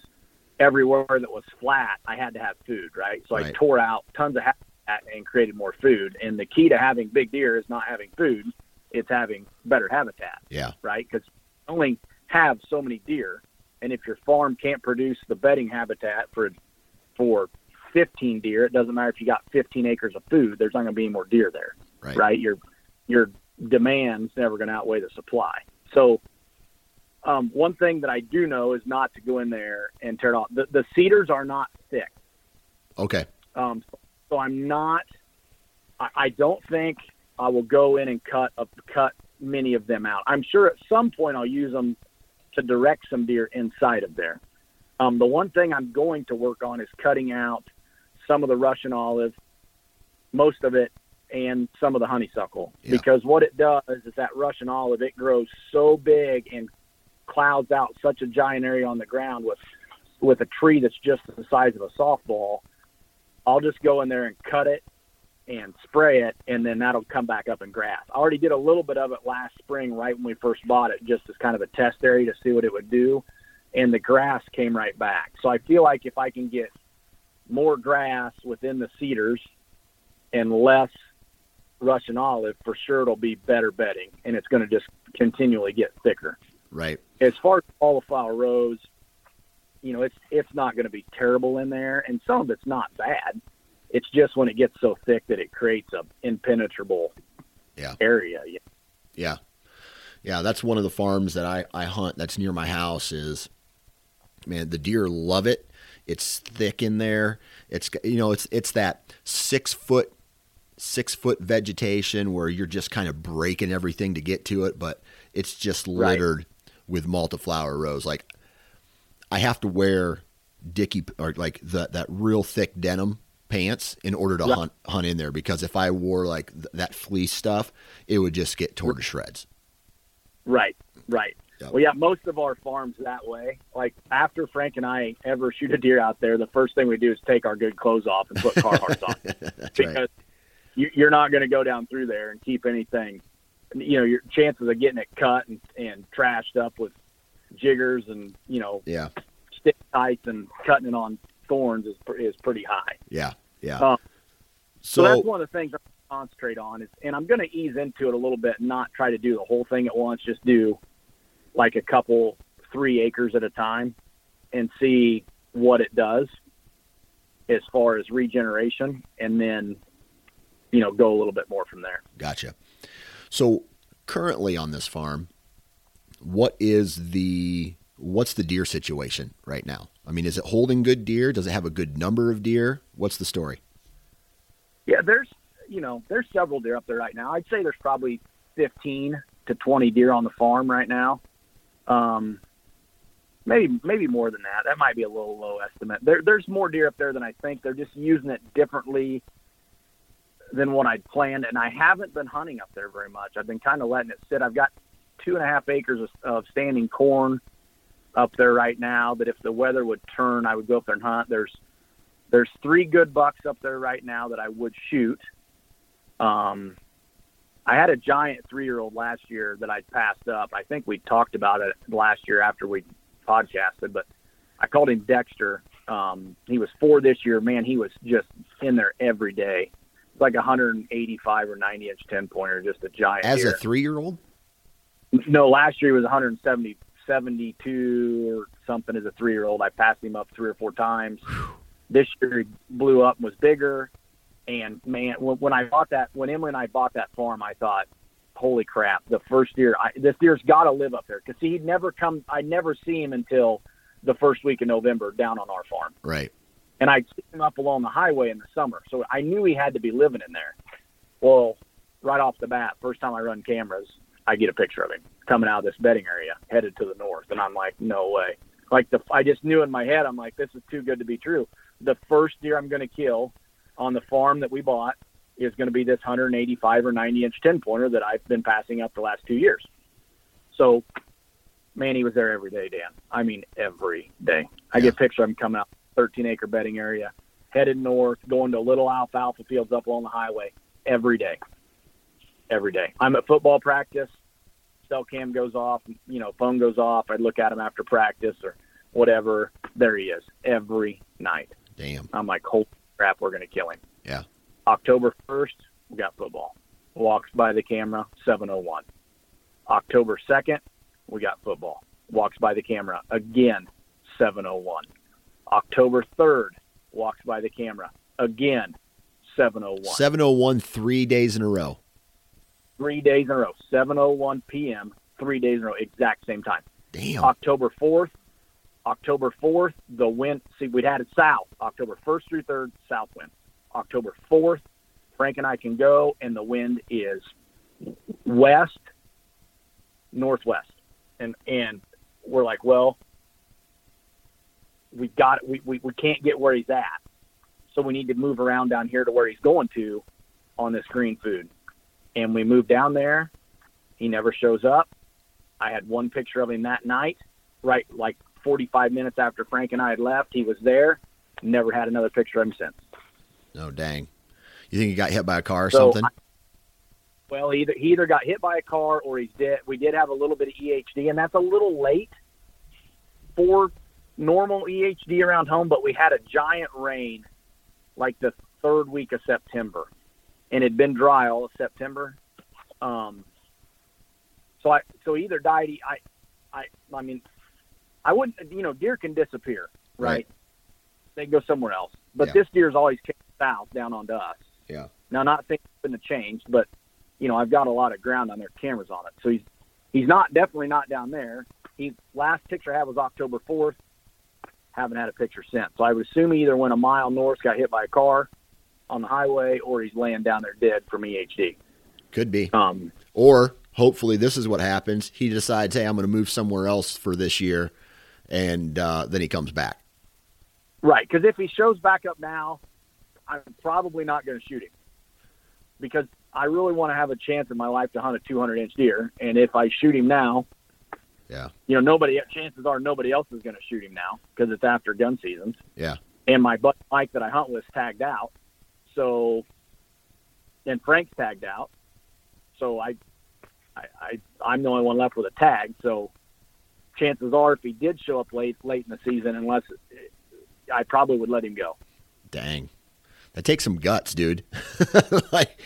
everywhere that was flat, I had to have food, right? So I tore out tons of habitat and created more food. And the key to having big deer is not having food, it's having better habitat, Yeah, right? Because only have so many deer. And if your farm can't produce the bedding habitat for for 15 deer, it doesn't matter if you got 15 acres of food. There's not going to be any more deer there right. right? Your your demand's never going to outweigh the supply. So, um, one thing that I do know is not to go in there and tear it off. The, the cedars are not thick, Okay. um, so I'm not. I, I don't think I will go in and cut a, cut many of them out. I'm sure at some point I'll use them to direct some deer inside of there. Um, the one thing I'm going to work on is cutting out some of the Russian olive, most of it, and some of the honeysuckle. Yeah. Because what it does is that Russian olive, it grows so big and clouds out such a giant area on the ground with with a tree that's just the size of a softball. I'll just go in there and cut it and spray it, and then that'll come back up in grass. I already did a little bit of it last spring, right when we first bought it, just as kind of a test area to see what it would do, and the grass came right back. So I feel like if I can get more grass within the cedars and less Russian olive, for sure it'll be better bedding, and it's going to just continually get thicker Right. as far as the cauliflower rows, you know, it's it's not going to be terrible in there, and some of it's not bad. It's just when it gets so thick that it creates a impenetrable Yeah. area. Yeah. Yeah. Yeah, that's one of the farms that I, I hunt that's near my house is man, the deer love it. It's thick in there. It's you know it's it's that six foot six foot vegetation where you're just kind of breaking everything to get to it, but it's just littered right. With malta multiflora rose. Like I have to wear dicky or like the, that real thick denim pants in order to hunt hunt in there because if I wore like th- that fleece stuff, it would just get torn to shreds. Right, right. Yep. Well, yeah, most of our farms that way. Like after Frank and I ever shoot a deer out there, the first thing we do is take our good clothes off and put Carhartts on because right. you, you're not going to go down through there and keep anything. You know, your chances of getting it cut and, and trashed up with chiggers and you know, yeah, stick tights and cutting it on thorns is is pretty high. Yeah, yeah. Um, so, so, that's one of the things I concentrate on is, and I'm going to ease into it a little bit, and not try to do the whole thing at once. Just do like a couple, three acres at a time, and see what it does as far as regeneration, and then you know go a little bit more from there. Gotcha. So currently on this farm, what is the what's the deer situation right now? I mean, is it holding good deer? Does it have a good number of deer? What's the story? Yeah, there's you know there's several deer up there right now. I'd say there's probably 15 to 20 deer on the farm right now. Um, maybe maybe more than that. That might be a little low estimate. There, there's more deer up there than I think. They're just using it differently than what I'd planned, and I haven't been hunting up there very much. I've been kind of letting it sit. I've got two and a half acres of, of standing corn up there right now that if the weather would turn, I would go up there and hunt. There's there's three good bucks up there right now that I would shoot. Um, I had a giant three year old last year that I passed up. I think we talked about it last year after we podcasted, but I called him Dexter. Um, he was four this year. Man, he was just in there every day. Like a 185 or 90 inch 10 pointer, just a giant. As deer. a three year old? No, last year he was 170 72 or something as a three year old. I passed him up three or four times. This year he blew up and was bigger. And man, when, I bought that, when Emily and I bought that farm, I thought, holy crap, the first year, I, this deer's got to live up there. Because he'd never come, I'd never see him until the first week of November down on our farm. Right. And I'd see him up along the highway in the summer. So I knew he had to be living in there. Well, right off the bat, first time I run cameras, I get a picture of him coming out of this bedding area, headed to the north, and I'm like, no way. Like the, I just knew in my head, I'm like, this is too good to be true. The first deer I'm going to kill on the farm that we bought is going to be this 185 or 90 inch 10 pointer that I've been passing up the last two years. So, man, he was there every day, Dan. I mean, every day. I yeah. get a picture of him coming out 13 acre bedding area, headed north, going to little alfalfa fields up along the highway every day. Every day. I'm at football practice cell cam goes off, you know, phone goes off. I'd look at him after practice or whatever. There he is every night. Damn. I'm like, holy crap, we're going to kill him. Yeah. October 1st, we got football. Walks by the camera, 701. October 2nd, we got football. Walks by the camera again, 701. October 3rd, walks by the camera again, 701. 701 three days in a row three days in a row, 7:01 p.m. Three days in a row, exact same time. Damn. October 4th, October 4th, the wind. See, we'd had it south. October 1st through 3rd, south wind. October 4th, Frank and I can go, and the wind is west, northwest, and and we're like, well, we got we, we we can't get where he's at, so we need to move around down here to where he's going to on this green food and we moved down there. He never shows up. I had one picture of him that night, right like 45 minutes after Frank and I had left. He was there. Never had another picture of him since. Oh dang! You think he got hit by a car or so something? I, well, either he either got hit by a car or he's dead. We did have a little bit of EHD, and that's a little late for normal EHD around home. But we had a giant rain, like the third week of September, and it'd been dry all of September. Um, so I so either died. I I I mean, I wouldn't. You know, deer can disappear, right? right. They go somewhere else. But yeah. this deer's always came south down onto us. Yeah. Now, not going to change, but you know, I've got a lot of ground on there, cameras on it. So he's he's not definitely not down there. He last picture I had was October fourth. Haven't had a picture since. So I would assume he either went a mile north, got hit by a car on the highway, or he's laying down there dead from EHD. Could be. Um, Or hopefully, this is what happens. He decides, hey, I'm going to move somewhere else for this year, and uh, then he comes back. right, because if he shows back up now, I'm probably not going to shoot him because I really want to have a chance in my life to hunt a 200 inch deer. And if I shoot him now, Yeah. you know, nobody chances are nobody else is going to shoot him now because it's after gun seasons. Yeah. And my buddy Mike that I hunt with is tagged out, so and Frank's tagged out, so I, I, I I'm the only one left with a tag. So chances are, if he did show up late late in the season, unless I probably would let him go. Dang. That takes some guts, dude. like,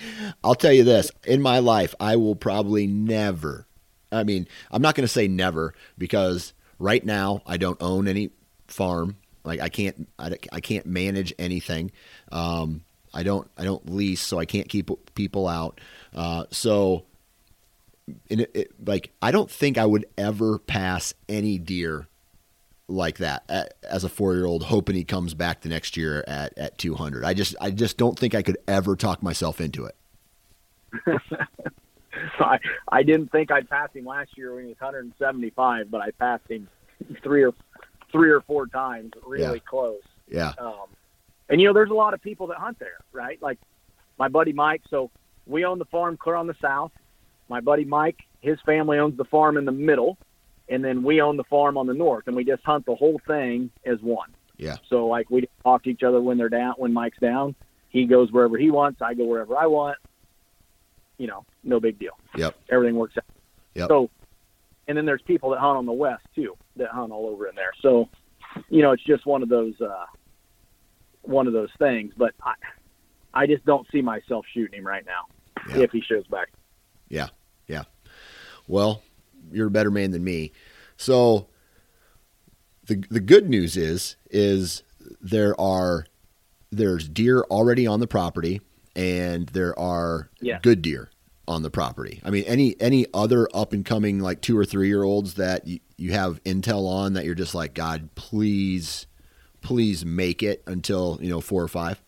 I'll tell you this in my life, I will probably never, I mean, I'm not going to say never because right now I don't own any farm. Like I can't, I, I can't manage anything. Um, I don't, I don't lease, so I can't keep people out. Uh, so, it, it, like, I don't think I would ever pass any deer like that as a four year old, hoping he comes back the next year at, at 200. I just, I just don't think I could ever talk myself into it. I I didn't think I'd pass him last year when he was 175, but I passed him three or three or four times, really Yeah. close. Yeah. Um, and you know, there's a lot of people that hunt there, right? Like my buddy Mike. So we own the farm clear on the south. My buddy Mike, his family owns the farm in the middle, and then we own the farm on the north, and we just hunt the whole thing as one. Yeah. So like we talk to each other when they're down, when Mike's down. He goes wherever he wants. I go wherever I want. You know, no big deal. Yep. Everything works out. Yep. So, and then there's people that hunt on the west too, that hunt all over in there. So, you know, it's just one of those, uh, one of those things. But I, I just don't see myself shooting him right now Yeah. if he shows back. Yeah. Yeah. Well, you're a better man than me. So the the good news is is there are there's deer already on the property and there are Yeah. good deer on the property. I mean any any other up and coming like 2 or 3 year olds that you, you have intel on that you're just like god please please make it until, you know, 4 or 5.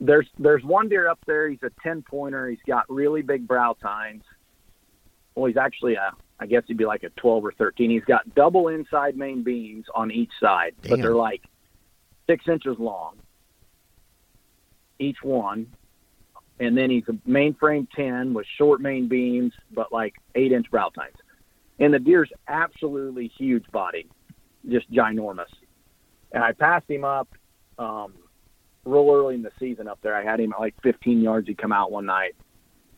There's there's one deer up there. He's a ten pointer. He's got really big brow tines. Well, he's actually a I guess he'd be like a twelve or thirteen. He's got double inside main beams on each side, but they're like six inches long each one. And then he's a mainframe ten with short main beams, but like eight inch brow tines. And the deer's absolutely huge body, just ginormous. And I passed him up. Um, real early in the season up there. I had him at like 15 yards. He'd come out one night,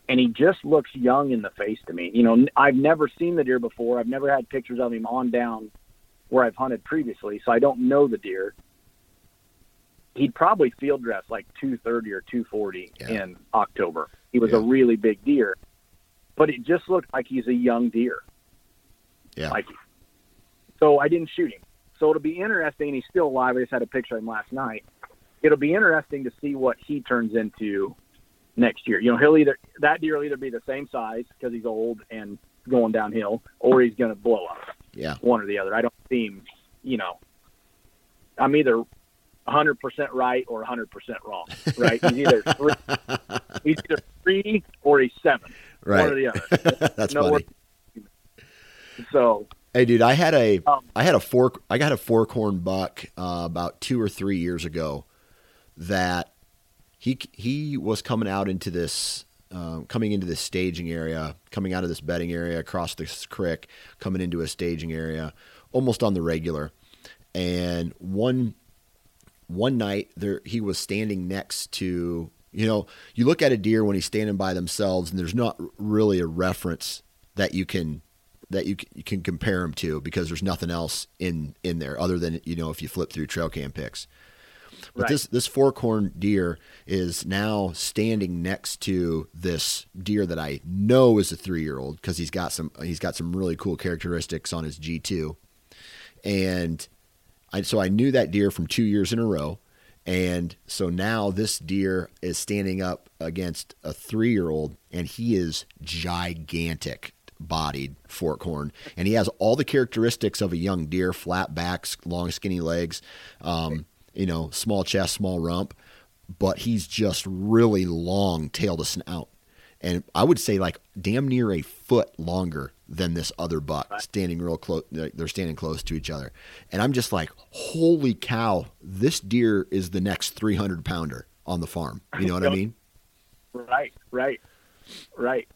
and he just looks young in the face to me. You know, I've never seen the deer before. I've never had pictures of him on down where I've hunted previously, so I don't know the deer. He'd probably field dress like 230 or 240 Yeah. in October. He was Yeah. a really big deer, but it just looked like he's a young deer. Yeah. Like, so I didn't shoot him. So it'll be interesting. He's still alive. I just had a picture of him last night. It'll be interesting to see what he turns into next year. You know, he'll either that deer will either be the same size because he's old and going downhill, or he's going to blow up. Yeah. One or the other. I don't see him. You know, I'm either 100% right or 100% wrong. Right? He's either three, he's either three or he's seven. right. One or the other. That's No, funny. So Hey, dude, I had a Um, I had a fork I got a fork horn buck uh, about two or three years ago that he he was coming out into this um, coming into this staging area, coming out of this bedding area across this creek, coming into a staging area, almost on the regular. And one one night there he was standing next to you know you look at a deer when he's standing by themselves and there's not really a reference that you can that you, you can compare them to because there's nothing else in in there other than you know if you flip through trail cam pics but Right. this this four horn deer is now standing next to this deer that I know is a three year old because he's got some he's got some really cool characteristics on his G two, and I so I knew that deer from two years in a row, and so now this deer is standing up against a three year old and he is gigantic. bodied forkhorn, and he has all the characteristics of a young deer: flat backs, long, skinny legs, um, you know, small chest, small rump. But he's just really long tail to snout, and I would say like damn near a foot longer than this other buck, right. standing real close. They're standing close to each other, and I'm just like, holy cow! This deer is the next 300 pounder on the farm. You know what I mean? Right, right, right.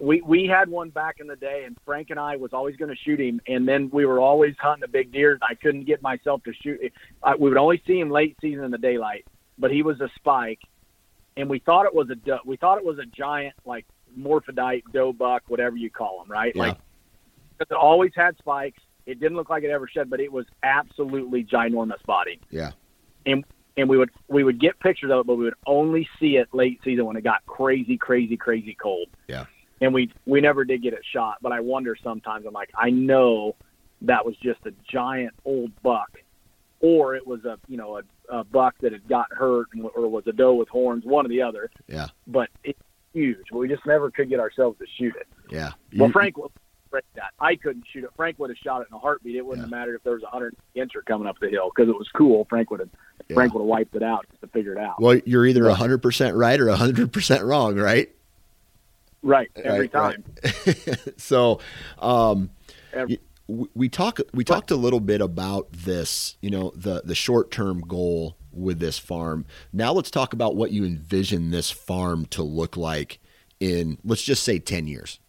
We we had one back in the day, and Frank and I was always going to shoot him, and then we were always hunting a big deer. I couldn't get myself to shoot. I, we would only see him late season in the daylight, but he was a spike, and we thought it was a do- we thought it was a giant like morphodite doe buck, whatever you call them, right? Yeah. Like it always had spikes. It didn't look like it ever shed, but it was absolutely ginormous body. Yeah. And and we would we would get pictures of it, but we would only see it late season when it got crazy, crazy, crazy cold. Yeah. And we we never did get it shot, but I wonder sometimes. I'm like, I know that was just a giant old buck, or it was a you know a, a buck that had got hurt, or was a doe with horns, one or the other. Yeah. But it's huge. We just never could get ourselves to shoot it. Yeah. Well, Frank that. I couldn't shoot it. Frank would have shot it in a heartbeat. It wouldn't yeah. have mattered if there was a hundred incher coming up the hill because it was cool. Frank would have yeah. Frank would have wiped it out to figure it out. Well, you're either hundred percent right or hundred percent wrong, right? Right every right, time. Right. so, um, every- we talk we talked a little bit about this, you know, the the short term goal with this farm. Now let's talk about what you envision this farm to look like in let's just say 10 years.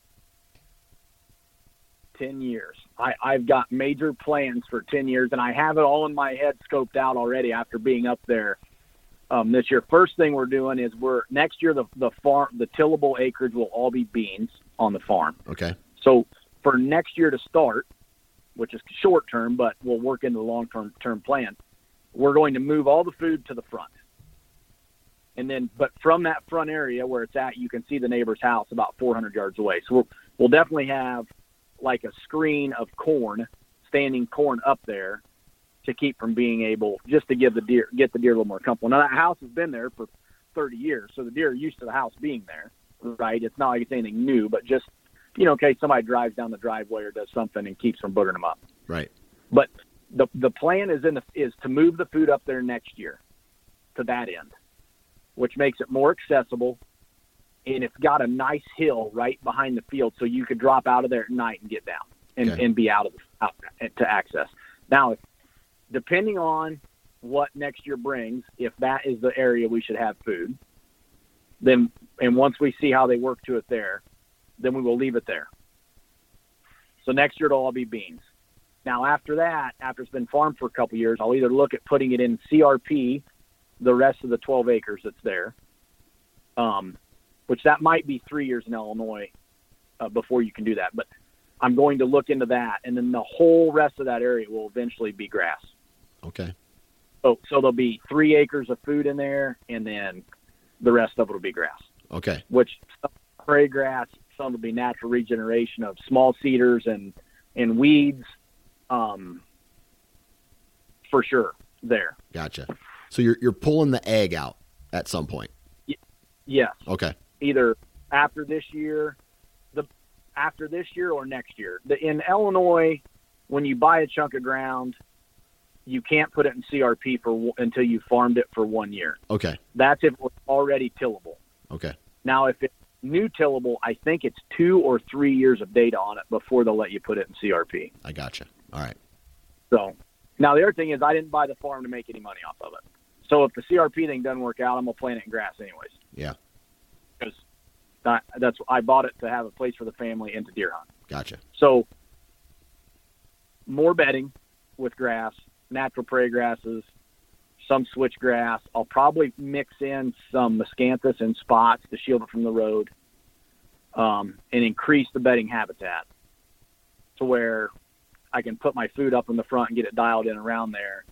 10 years. I, I've got major plans for 10 years, and I have it all in my head scoped out already after being up there um, this year. First thing we're doing is we're next year the the farm the tillable acreage will all be beans on the farm. Okay. So for next year to start, which is short term, but we'll work into the long term term plan. We're going to move all the food to the front. And then, but from that front area where it's at, you can see the neighbor's house about 400 yards away. So we'll, we'll definitely have like a screen of corn, standing corn up there to keep from being able just to give the deer get the deer a little more comfortable. Now that house has been there for 30 years, so the deer are used to the house being there, right? It's not like it's anything new, but just you know, in case somebody drives down the driveway or does something and keeps from boogering them up. Right. But the the plan is in the, is to move the food up there next year to that end, which makes it more accessible and it's got a nice hill right behind the field, so you could drop out of there at night and get down and, okay. and be out of out, to access. Now, depending on what next year brings, if that is the area we should have food, then and once we see how they work to it there, then we will leave it there. So next year it'll all be beans. Now after that, after it's been farmed for a couple years, I'll either look at putting it in CRP, the rest of the 12 acres that's there, um, which that might be three years in Illinois uh, before you can do that. But I'm going to look into that, and then the whole rest of that area will eventually be grass. Okay. So so there'll be three acres of food in there, and then the rest of it will be grass. Okay. Which prairie grass, some will be natural regeneration of small cedars and and weeds, um, for sure. There. Gotcha. So you're you're pulling the egg out at some point. Y- yes. Okay either after this year, the after this year or next year. The, in Illinois, when you buy a chunk of ground, you can't put it in CRP for until you farmed it for one year. Okay. That's if it's already tillable. Okay. Now, if it's new tillable, I think it's two or three years of data on it before they'll let you put it in CRP. I gotcha. All right. So now the other thing is I didn't buy the farm to make any money off of it. So if the CRP thing doesn't work out, I'm gonna plant it in grass anyways. Yeah because that, that's I bought it to have a place for the family and to deer hunt. Gotcha. So more bedding with grass, natural prairie grasses, some switchgrass. I'll probably mix in some miscanthus and spots to shield it from the road, um, and increase the bedding habitat to where I can put my food up in the front and get it dialed in around there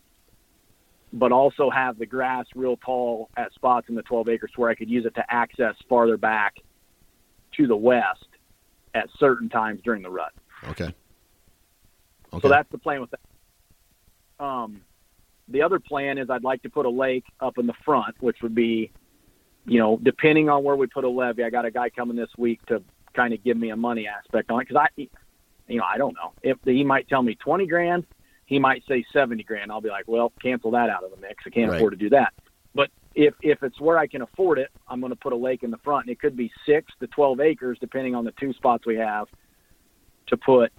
but also have the grass real tall at spots in the 12 acres where I could use it to access farther back to the west at certain times during the rut. Okay. Okay. So that's the plan with that. Um, the other plan is I'd like to put a lake up in the front, which would be, you know, depending on where we put a levee. I got a guy coming this week to kind of give me a money aspect on it because I, you know, I don't know if he might tell me twenty grand, he might say seventy grand. I'll be like, well, cancel that out of the mix. I can't Right. afford to do that. But if if it's where I can afford it, I'm going to put a lake in the front, and it could be six to twelve acres depending on the two spots we have to put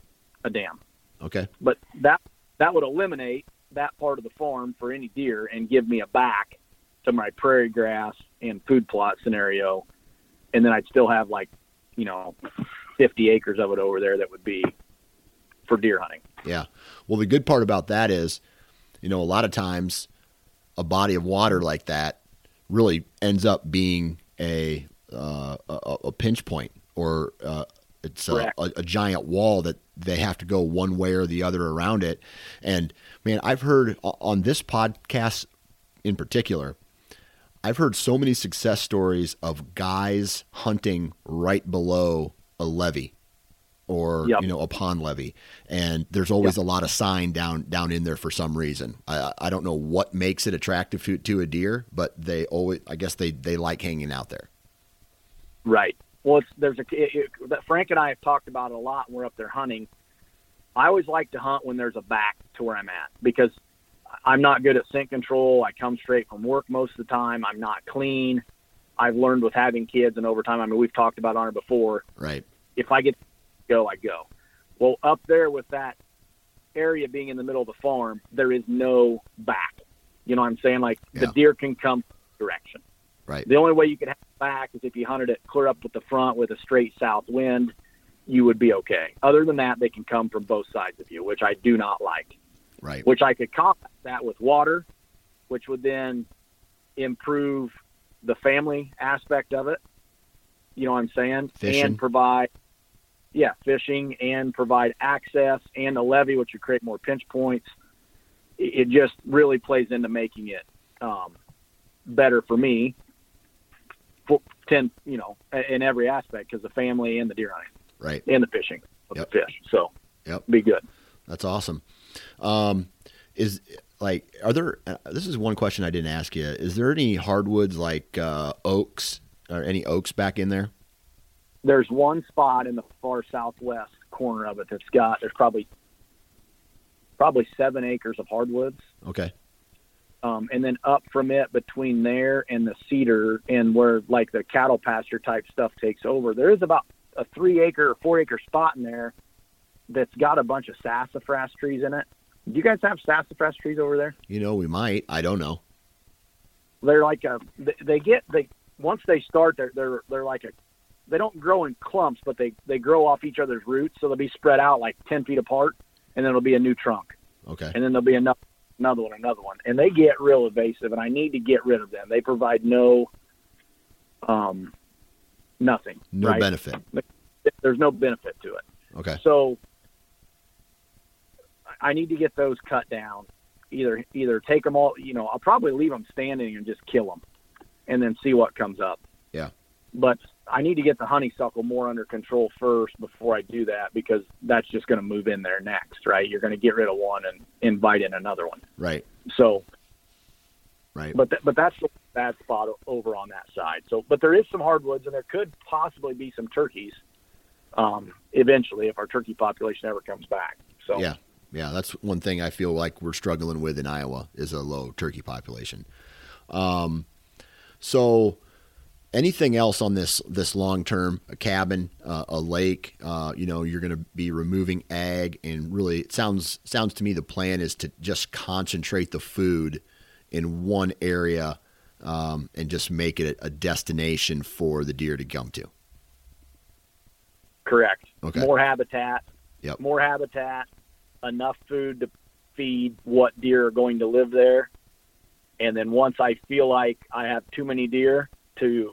a dam. Okay. But that that would eliminate that part of the farm for any deer and give me a back to my prairie grass and food plot scenario, and then I'd still have like, you know, 50 acres of it over there that would be for deer hunting. Yeah. Well, the good part about that is, you know, a lot of times a body of water like that really ends up being a uh, a, a pinch point or uh, it's a, a, a giant wall that they have to go one way or the other around it. And man, I've heard on this podcast in particular, I've heard so many success stories of guys hunting right below a levee or Yep. you know a pond levee and there's always a lot of sign down down in there for some reason i i don't know what makes it attractive to, to a deer but they always i guess they they like hanging out there Right. Well, it's, there's a it, it, that Frank and I have talked about it a lot when we're up there hunting. I always like to hunt when there's a back to where I'm at because I'm not good at scent control. I come straight from work most of the time. I'm not clean. I've learned with having kids and over time. I mean, we've talked about on it before. right If I get to go, I go. Well, up there with that area being in the middle of the farm, there is no back. You know what I'm saying? Like the deer can come direction. Right The only way you could have it back is if you hunted it clear up with the front with a straight south wind, you would be okay. Other than that, they can come from both sides of you, which I do not like. right Which I could combat that with water, which would then improve the family aspect of it. You know what I'm saying? Fishing. And provide, yeah, fishing and provide access and a levee, which would create more pinch points. It, it just really plays into making it um, better for me. Ten, you know, in every aspect, because the family and the deer hunting right and the fishing of Yep. the fish. So, Yep. be good. That's awesome. Um, is like, are there? Uh, this is one question I didn't ask you. Is there any hardwoods like uh, oaks or any oaks back in there? there's one spot in the far southwest corner of it that's got there's probably probably seven acres of hardwoods Okay. Um, and then up from it between there and the cedar and where like the cattle pasture type stuff takes over there is about a three acre or four acre spot in there that's got a bunch of sassafras trees in it do you guys have sassafras trees over there You know, we might. I don't know. they're like a they- get they once they start they're they're they're like a they don't grow in clumps but they they grow off each other's roots so they'll be spread out like 10 feet apart and then it'll be a new trunk Okay. and then there'll be another another one another one and they get real evasive. and i need to get rid of them they provide no um nothing No right? benefit. there's no benefit to it Okay. so I need to get those cut down. Either either take them all, you know, I'll probably leave them standing and just kill them, and then see what comes up. Yeah. But I need to get the honeysuckle more under control first before I do that because that's just going to move in there next, right? You're going to get rid of one and invite in another one. Right. So, Right. but th- but that's the bad spot over on that side. So, but there is some hardwoods, and there could possibly be some turkeys um, eventually if our turkey population ever comes back. So, Yeah. Yeah, that's one thing I feel like we're struggling with in Iowa is a low turkey population. Um, so anything else on this this long term a cabin, uh, a lake, uh, you know, you're going to be removing ag and really it sounds sounds to me the plan is to just concentrate the food in one area um, and just make it a destination for the deer to come to. Correct. Okay. More habitat. Yep. More habitat. Enough food to feed what deer are going to live there. And then once I feel like I have too many deer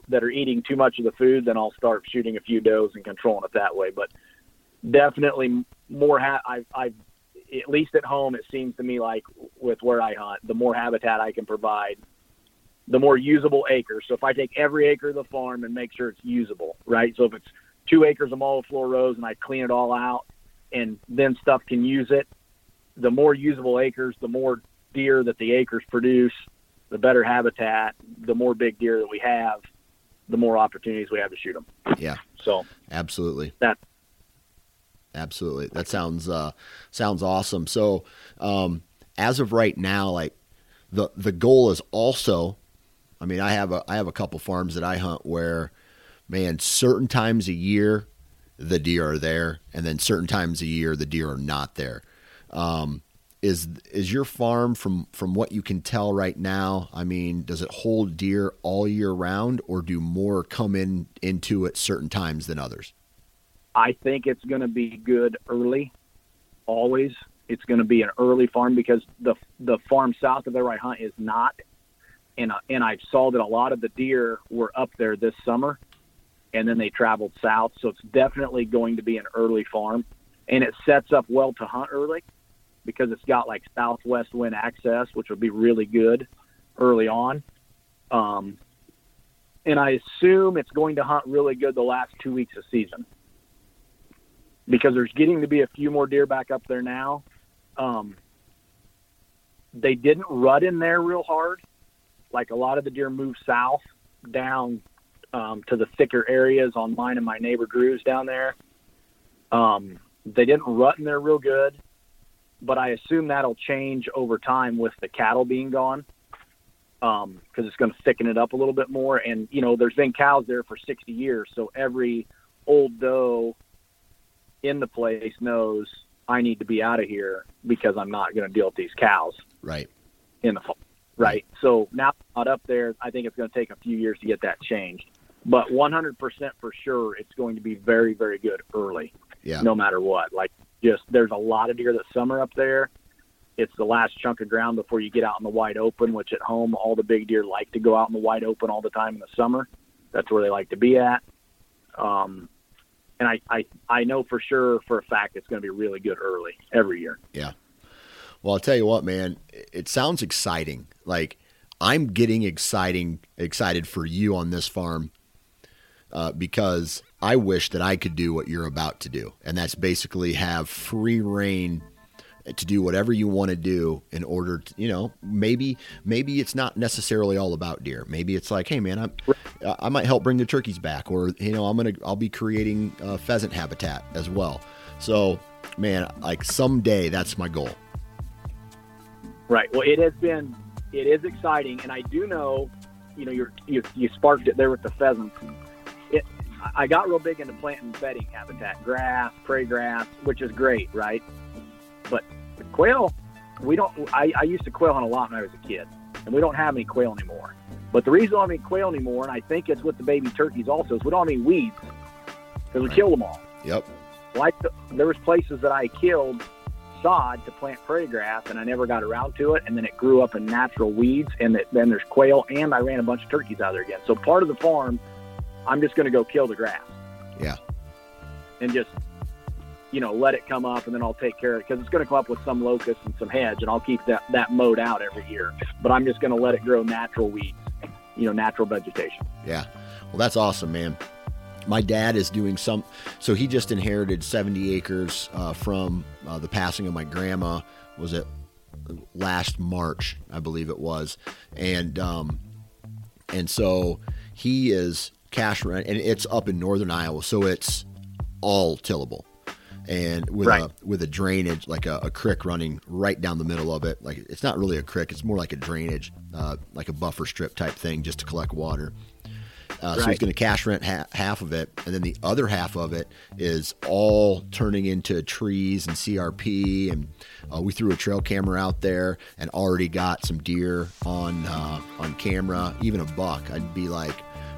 that are eating too much of the food, then I'll start shooting a few does and controlling it that way. But definitely more. Ha- I, I, at least at home, it seems to me like with where I hunt, the more habitat I can provide, the more usable acres. So if I take every acre of the farm and make sure it's usable, right? So if it's two acres of multiflora rose and I clean it all out and then stuff can use it, the more usable acres, the more deer that the acres produce, the better habitat, the more big deer that we have. the more opportunities we have to shoot them. Yeah, So absolutely. that Absolutely. That sounds uh, sounds awesome. So, um, as of right now, like the the goal is also, I mean, I have a I have a couple farms that I hunt where, man, certain times a year, the deer are there, and then certain times a year the deer are not there. Um, is is your farm from from what you can tell right now? I mean, does it hold deer all year round, or do more come in into it certain times than others? I think it's going to be good early. Always, it's going to be an early farm because the the farm south of there I hunt is not, and uh, and I saw that a lot of the deer were up there this summer, and then they traveled south. So it's definitely going to be an early farm, and it sets up well to hunt early because it's got like southwest wind access, which will be really good early on. Um, and I assume it's going to hunt really good the last two weeks of season because there's getting to be a few more deer back up there now. Um, they didn't rut in there real hard. Like a lot of the deer moved south down um, to the thicker areas on mine and my neighbor Drew's down there. Um, they didn't rut in there real good, but I assume that'll change over time with the cattle being gone because um, it's going to thicken it up a little bit more. And, you know, there's been cows there for 60 years, so every old doe in the place knows I need to be out of here because I'm not going to deal with these cows Right. in the fall. Right. So now not up there. I think it's going to take a few years to get that changed. But 100% for sure, it's going to be very, very good early, Yeah. no matter what. Like, just there's a lot of deer that summer up there. It's the last chunk of ground before you get out in the wide open, which at home, all the big deer like to go out in the wide open all the time in the summer. That's where they like to be at. Um, and I, I, I know for sure, for a fact, it's going to be really good early every year. Yeah. Well, I'll tell you what, man, it sounds exciting. Like I'm getting exciting excited for you on this farm uh, because I wish that I could do what you're about to do, and that's basically have free reign to do whatever you want to do in order to, you know, maybe maybe it's not necessarily all about deer. Maybe it's like, hey, man, I'm I might help bring the turkeys back, or you know, I'm gonna I'll be creating uh, pheasant habitat as well. So, man, like someday that's my goal. Right. Well, it has been, it is exciting, and I do know, you know, you're, you you sparked it there with the pheasants. It, I got real big into planting bedding habitat, grass, prairie grass, which is great, right? But quail, we don't. I, I used to quail hunt a lot when I was a kid, and we don't have any quail anymore. But the reason we don't have any quail anymore, and I think it's with the baby turkeys also, is we don't have any weeds because we Right. killed them all Yep. like the, there was places that I killed sod to plant prairie grass, and I never got around to it. And then it grew up in natural weeds, and that, then there's quail, and I ran a bunch of turkeys out of there again. So part of the farm, I'm just going to go kill the grass. Yeah. And just you know let it come up, and then I'll take care of it because it's going to come up with some locust and some hedge, and I'll keep that that mowed out every year. But I'm just going to let it grow natural weeds, you know, natural vegetation. Yeah. Well, that's awesome, man. My dad is doing some, so he just inherited 70 acres uh, from uh, the passing of my grandma. Was it last March? I believe it was, and um, and so he is cash rent, and it's up in northern Iowa, so it's all tillable, and with Right. a with a drainage like a, a creek running right down the middle of it. Like it's not really a creek; it's more like a drainage, uh, like a buffer strip type thing, just to collect water. Uh, So he's going to cash rent ha- half of it, and then the other half of it is all turning into trees and CRP. And uh, we threw a trail camera out there and already got some deer on uh, on camera, even a buck. I'd be like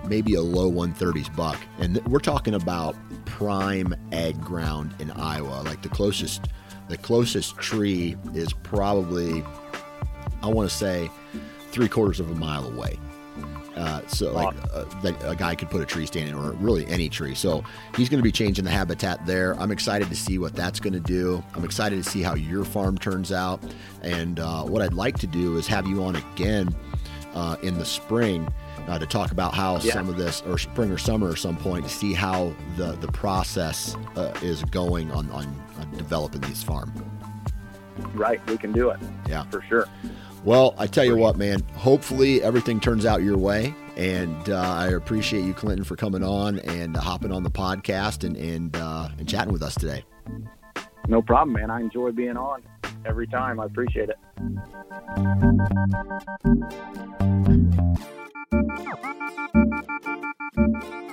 maybe a low 130s buck, and we're talking about prime ag ground in Iowa. Like the closest the closest tree is probably I want to say three quarters of a mile away. Uh, so like uh, that a guy could put a tree stand in, or really any tree. So he's going to be changing the habitat there. I'm excited to see what that's going to do. I'm excited to see how your farm turns out. And uh, what I'd like to do is have you on again uh, in the spring uh, to talk about how Yeah. some of this, or spring or summer, or some point, to see how the the process uh, is going on, on on developing these farm. Right. We can do it Yeah. for sure. Well, I tell you what, man. Hopefully everything turns out your way, And uh, I appreciate you, Clinton, for coming on and uh, hopping on the podcast and and, uh, and chatting with us today. No problem, man. I enjoy being on every time. I appreciate it. Thank you.